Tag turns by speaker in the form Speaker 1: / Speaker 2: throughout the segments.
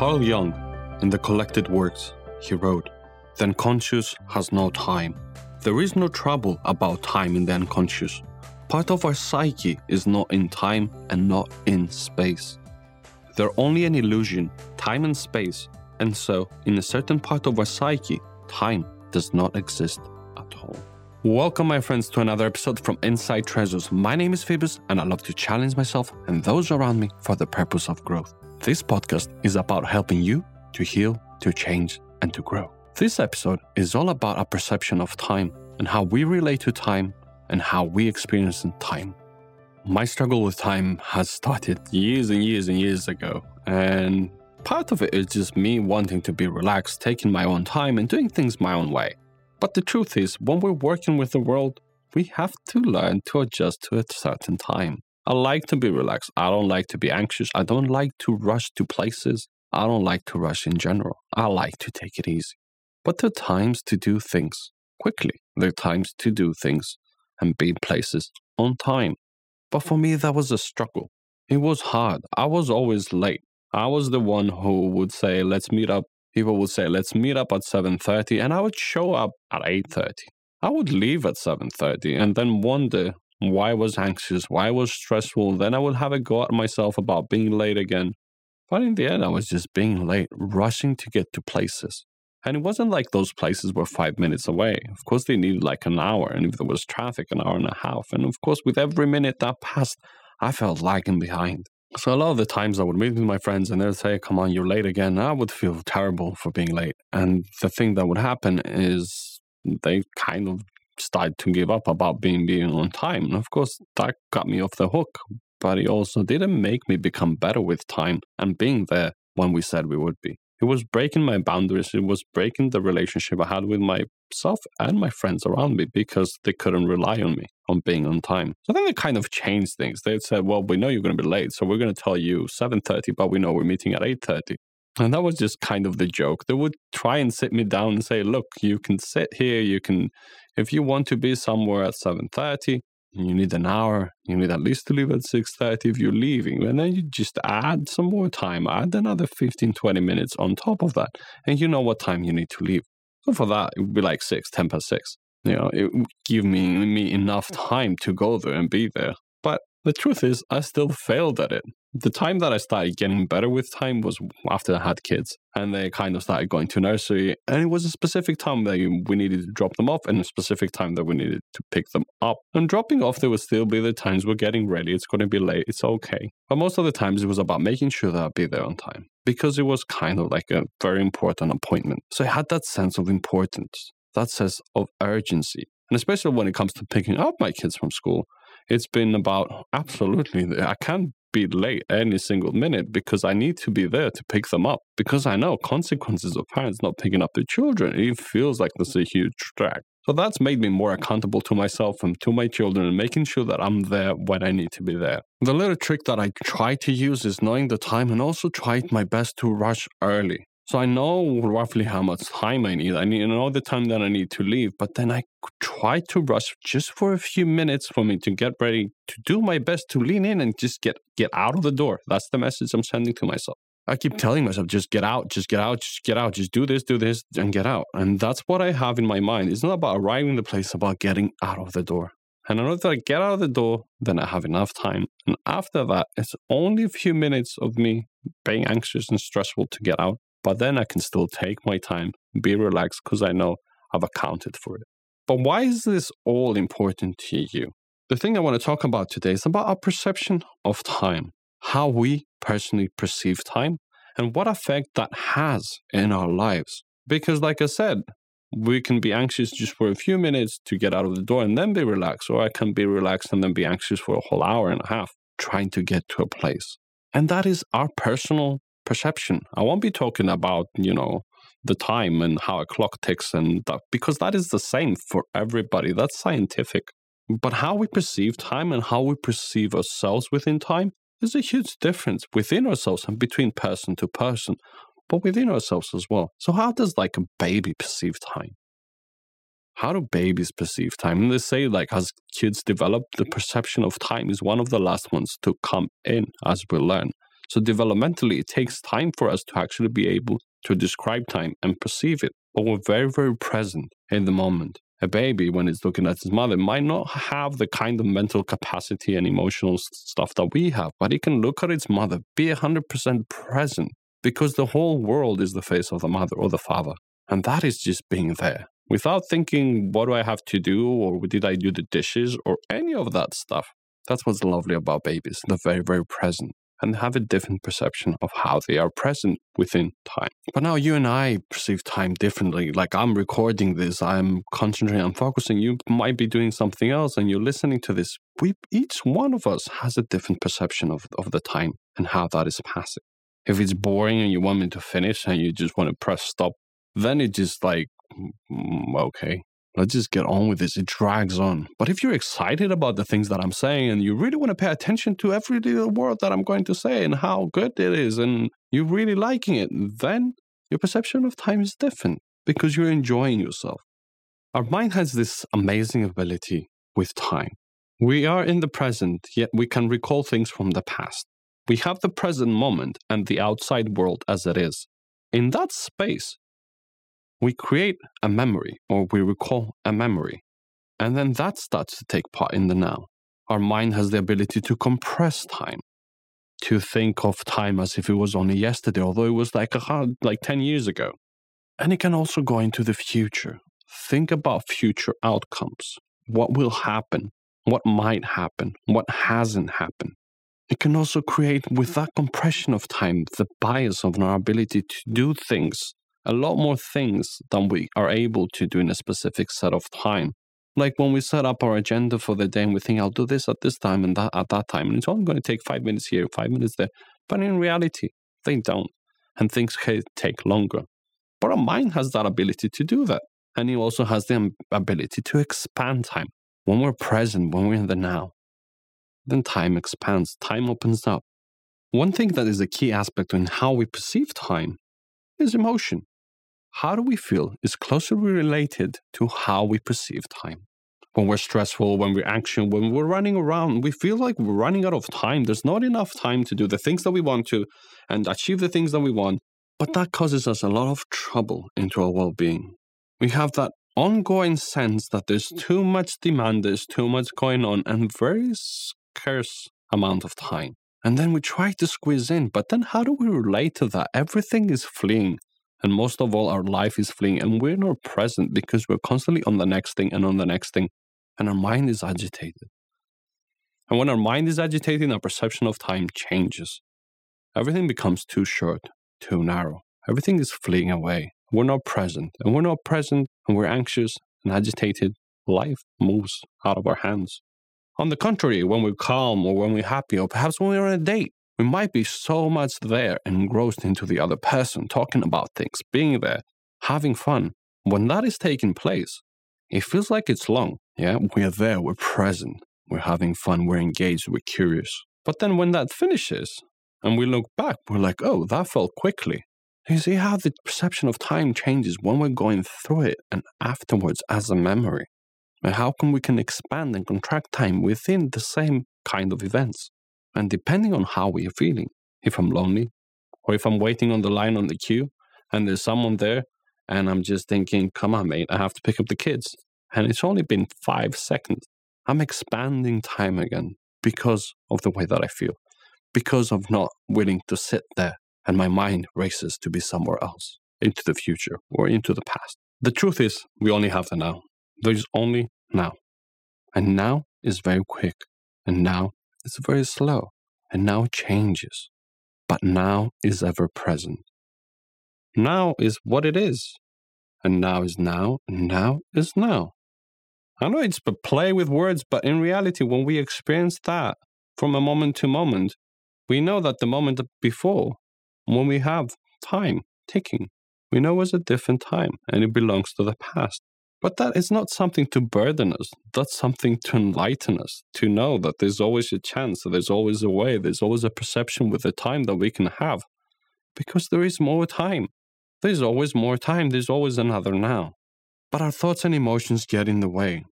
Speaker 1: Carl Jung, in the collected works, he wrote, The unconscious has no time. There is no trouble about time in the unconscious. Part of our psyche is not in time and not in space. They're only an illusion, time and space, and so, in a certain part of our psyche, time does not exist at all. Welcome, my friends, to another episode from Inside Treasures. My name is Phoebus, and I love to challenge myself and those around me for the purpose of growth. This podcast is about helping you to heal, to change, and to grow. This episode is all about our perception of time and how we relate to time and how we experience time. My struggle with time has started years and years and years ago, and part of it is just me wanting to be relaxed, taking my own time, and doing things my own way. But the truth is, when we're working with the world, we have to learn to adjust to a certain time. I like to be relaxed. I don't like to be anxious. I don't like to rush to places. I don't like to rush in general. I like to take it easy. But there are times to do things quickly. There are times to do things and be in places on time. But for me, that was a struggle. It was hard. I was always late. I was the one who would say, let's meet up people would say let's meet up at 7.30 and i would show up at 8.30 i would leave at 7.30 and then wonder why I was anxious why I was stressful then i would have a go at myself about being late again. But in the end i was just being late rushing to get to places. And it wasn't like those places were five minutes away. Of course they needed like an hour and if there was traffic an hour and a half. And of course with every minute that passed i felt lagging behind. So a lot of the times I would meet with my friends and they'd say, "Come on, you're late again." I would feel terrible for being late, and the thing that would happen is they kind of started to give up about being being on time. And of course, that got me off the hook. But it also didn't make me become better with time and being there when we said we would be. It was breaking my boundaries. It was breaking the relationship I had with myself and my friends around me because they couldn't rely on me on being on time. So then they kind of changed things. They said, "Well, we know you're going to be late, so we're going to tell you 7:30, but we know we're meeting at 8:30." And that was just kind of the joke. They would try and sit me down and say, "Look, you can sit here. You can, if you want to be somewhere at 7:30, you need an hour you need at least to leave at 6.30 if you're leaving and then you just add some more time add another 15 20 minutes on top of that and you know what time you need to leave so for that it would be like 6 10 past 6 you know it would give me, me enough time to go there and be there but the truth is i still failed at it the time that I started getting better with time was after I had kids and they kind of started going to nursery. And it was a specific time that we needed to drop them off and a specific time that we needed to pick them up. And dropping off, there would still be the times we're getting ready. It's going to be late. It's okay. But most of the times it was about making sure that I'd be there on time because it was kind of like a very important appointment. So I had that sense of importance, that sense of urgency. And especially when it comes to picking up my kids from school, it's been about absolutely, I can't be late any single minute because I need to be there to pick them up. Because I know consequences of parents not picking up their children. It feels like there's a huge drag. So that's made me more accountable to myself and to my children and making sure that I'm there when I need to be there. The little trick that I try to use is knowing the time and also try my best to rush early. So I know roughly how much time I need. I need know the time that I need to leave, but then I try to rush just for a few minutes for me to get ready to do my best to lean in and just get get out of the door. That's the message I'm sending to myself. I keep mm-hmm. telling myself, just get out, just get out, just get out, just do this, do this, and get out. And that's what I have in my mind. It's not about arriving the place, it's about getting out of the door. And in order to get out of the door, then I have enough time. And after that, it's only a few minutes of me being anxious and stressful to get out. But then I can still take my time, be relaxed because I know I've accounted for it. But why is this all important to you? The thing I want to talk about today is about our perception of time, how we personally perceive time, and what effect that has in our lives. Because, like I said, we can be anxious just for a few minutes to get out of the door and then be relaxed, or I can be relaxed and then be anxious for a whole hour and a half trying to get to a place. And that is our personal perception. I won't be talking about, you know, the time and how a clock ticks and that, because that is the same for everybody. That's scientific. But how we perceive time and how we perceive ourselves within time is a huge difference within ourselves and between person to person, but within ourselves as well. So, how does like a baby perceive time? How do babies perceive time? And they say, like, as kids develop, the perception of time is one of the last ones to come in as we learn. So, developmentally, it takes time for us to actually be able to describe time and perceive it. But we're very, very present in the moment. A baby, when it's looking at its mother, might not have the kind of mental capacity and emotional stuff that we have, but it can look at its mother, be 100% present, because the whole world is the face of the mother or the father. And that is just being there without thinking, what do I have to do? Or did I do the dishes? Or any of that stuff. That's what's lovely about babies. They're very, very present and have a different perception of how they are present within time. But now you and I perceive time differently. Like I'm recording this, I'm concentrating, I'm focusing. You might be doing something else and you're listening to this. We each one of us has a different perception of, of the time and how that is passing. If it's boring and you want me to finish and you just want to press stop, then it just like mm, okay, let's just get on with this. It drags on. But if you're excited about the things that I'm saying and you really want to pay attention to every little word that I'm going to say and how good it is and you're really liking it, then your perception of time is different because you're enjoying yourself. Our mind has this amazing ability with time. We are in the present, yet we can recall things from the past. We have the present moment and the outside world as it is. In that space, we create a memory or we recall a memory, and then that starts to take part in the now. Our mind has the ability to compress time, to think of time as if it was only yesterday, although it was like a, like 10 years ago. And it can also go into the future. Think about future outcomes. What will happen? What might happen? What hasn't happened? It can also create, with that compression of time, the bias of our ability to do things a lot more things than we are able to do in a specific set of time. Like when we set up our agenda for the day and we think, I'll do this at this time and that at that time, and it's only going to take five minutes here, five minutes there. But in reality, they don't. And things take longer. But our mind has that ability to do that. And it also has the ability to expand time. When we're present, when we're in the now, then time expands, time opens up. One thing that is a key aspect in how we perceive time is emotion how do we feel is closely related to how we perceive time. When we're stressful, when we're anxious, when we're running around, we feel like we're running out of time. There's not enough time to do the things that we want to and achieve the things that we want. But that causes us a lot of trouble into our well being. We have that ongoing sense that there's too much demand, there's too much going on, and very scarce amount of time. And then we try to squeeze in, but then how do we relate to that? Everything is fleeing. And most of all, our life is fleeing and we're not present because we're constantly on the next thing and on the next thing. And our mind is agitated. And when our mind is agitated, our perception of time changes. Everything becomes too short, too narrow. Everything is fleeing away. We're not present. And we're not present and we're anxious and agitated. Life moves out of our hands. On the contrary, when we're calm or when we're happy, or perhaps when we're on a date, we might be so much there engrossed into the other person, talking about things, being there, having fun. When that is taking place, it feels like it's long. Yeah, we're there, we're present, we're having fun, we're engaged, we're curious. But then when that finishes and we look back, we're like, oh, that felt quickly. You see how the perception of time changes when we're going through it and afterwards as a memory. And how can we can expand and contract time within the same kind of events? And depending on how we are feeling, if I'm lonely, or if I'm waiting on the line on the queue and there's someone there and I'm just thinking, come on, mate, I have to pick up the kids. And it's only been five seconds. I'm expanding time again because of the way that I feel, because of not willing to sit there and my mind races to be somewhere else, into the future or into the past. The truth is, we only have the now. There's only now. And now is very quick. And now it's very slow and now changes, but now is ever present. Now is what it is, and now is now, and now is now. I know it's a play with words, but in reality, when we experience that from a moment to moment, we know that the moment before, when we have time ticking, we know was a different time and it belongs to the past. But that is not something to burden us. That's something to enlighten us, to know that there's always a chance, that there's always a way, there's always a perception with the time that we can have. Because there is more time. There's always more time, there's always another now. But our thoughts and emotions get in the way.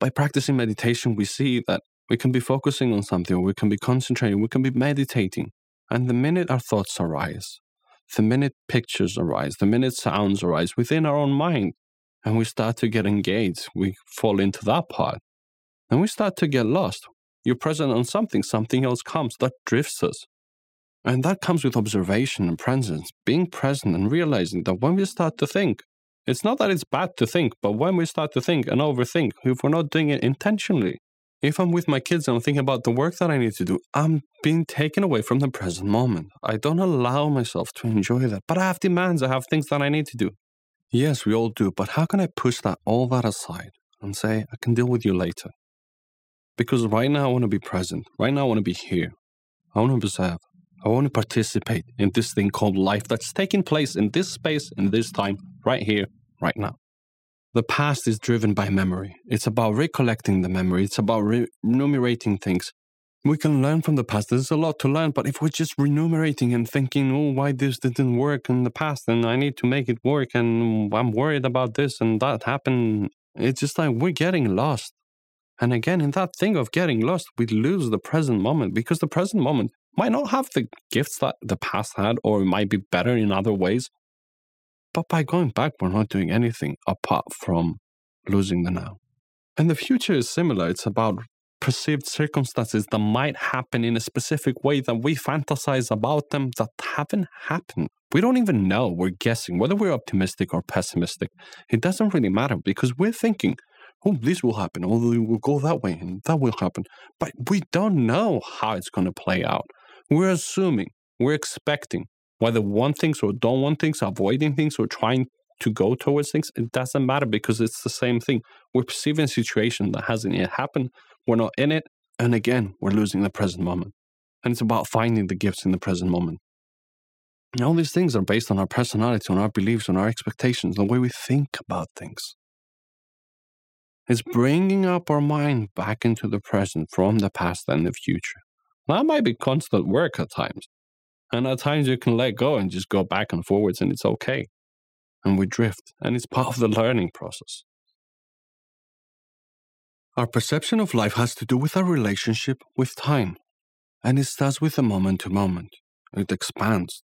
Speaker 1: By practicing meditation, we see that we can be focusing on something, we can be concentrating, we can be meditating. And the minute our thoughts arise, the minute pictures arise, the minute sounds arise within our own mind, and we start to get engaged, we fall into that part. And we start to get lost. You're present on something, something else comes that drifts us. And that comes with observation and presence, being present and realizing that when we start to think, it's not that it's bad to think, but when we start to think and overthink, if we're not doing it intentionally, if I'm with my kids and I'm thinking about the work that I need to do, I'm being taken away from the present moment. I don't allow myself to enjoy that. But I have demands, I have things that I need to do. Yes, we all do, but how can I push that all that aside and say, I can deal with you later? Because right now I want to be present. Right now I want to be here. I want to observe. I want to participate in this thing called life that's taking place in this space, in this time, right here, right now. The past is driven by memory. It's about recollecting the memory. It's about re- enumerating things. We can learn from the past. There's a lot to learn, but if we're just renumerating and thinking, oh, why this didn't work in the past and I need to make it work and I'm worried about this and that happened, it's just like we're getting lost. And again, in that thing of getting lost, we lose the present moment because the present moment might not have the gifts that the past had, or it might be better in other ways. But by going back, we're not doing anything apart from losing the now. And the future is similar. It's about perceived circumstances that might happen in a specific way that we fantasize about them that haven't happened. We don't even know. We're guessing whether we're optimistic or pessimistic. It doesn't really matter because we're thinking, oh, this will happen, or oh, we'll go that way, and that will happen. But we don't know how it's going to play out. We're assuming, we're expecting, whether one things or don't want things, avoiding things or trying to go towards things, it doesn't matter because it's the same thing. We're perceiving a situation that hasn't yet happened. We're not in it. And again, we're losing the present moment. And it's about finding the gifts in the present moment. And all these things are based on our personality, on our beliefs, on our expectations, the way we think about things. It's bringing up our mind back into the present from the past and the future. That might be constant work at times. And at times you can let go and just go back and forwards and it's okay. And we drift, and it's part of the learning process. Our perception of life has to do with our relationship with time. And it starts with the moment to moment. It expands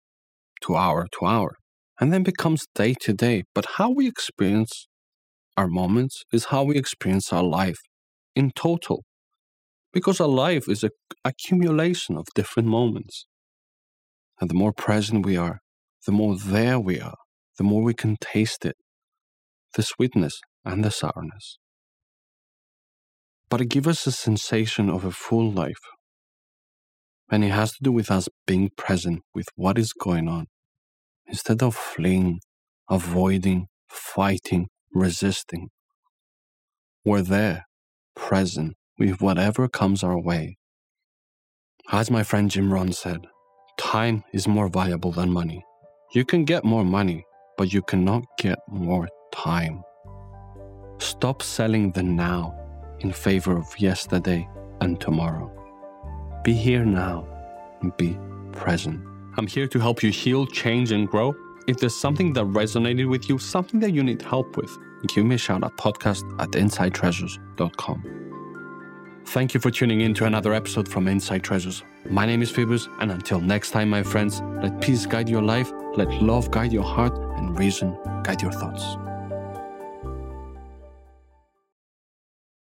Speaker 1: to hour to hour and then becomes day to day. But how we experience our moments is how we experience our life in total. Because our life is an accumulation of different moments. And the more present we are, the more there we are, the more we can taste it, the sweetness and the sourness. But it gives us a sensation of a full life. And it has to do with us being present with what is going on. Instead of fleeing, avoiding, fighting, resisting, we're there, present with whatever comes our way. As my friend Jim Rohn said, time is more valuable than money. You can get more money, but you cannot get more time. Stop selling the now in favor of yesterday and tomorrow. Be here now and be present. I'm here to help you heal, change, and grow. If there's something that resonated with you, something that you need help with, give me a shout at podcast at insidetreasures.com. Thank you for tuning in to another episode from Inside Treasures. My name is Phoebus, and until next time, my friends, let peace guide your life, let love guide your heart, and reason guide your thoughts.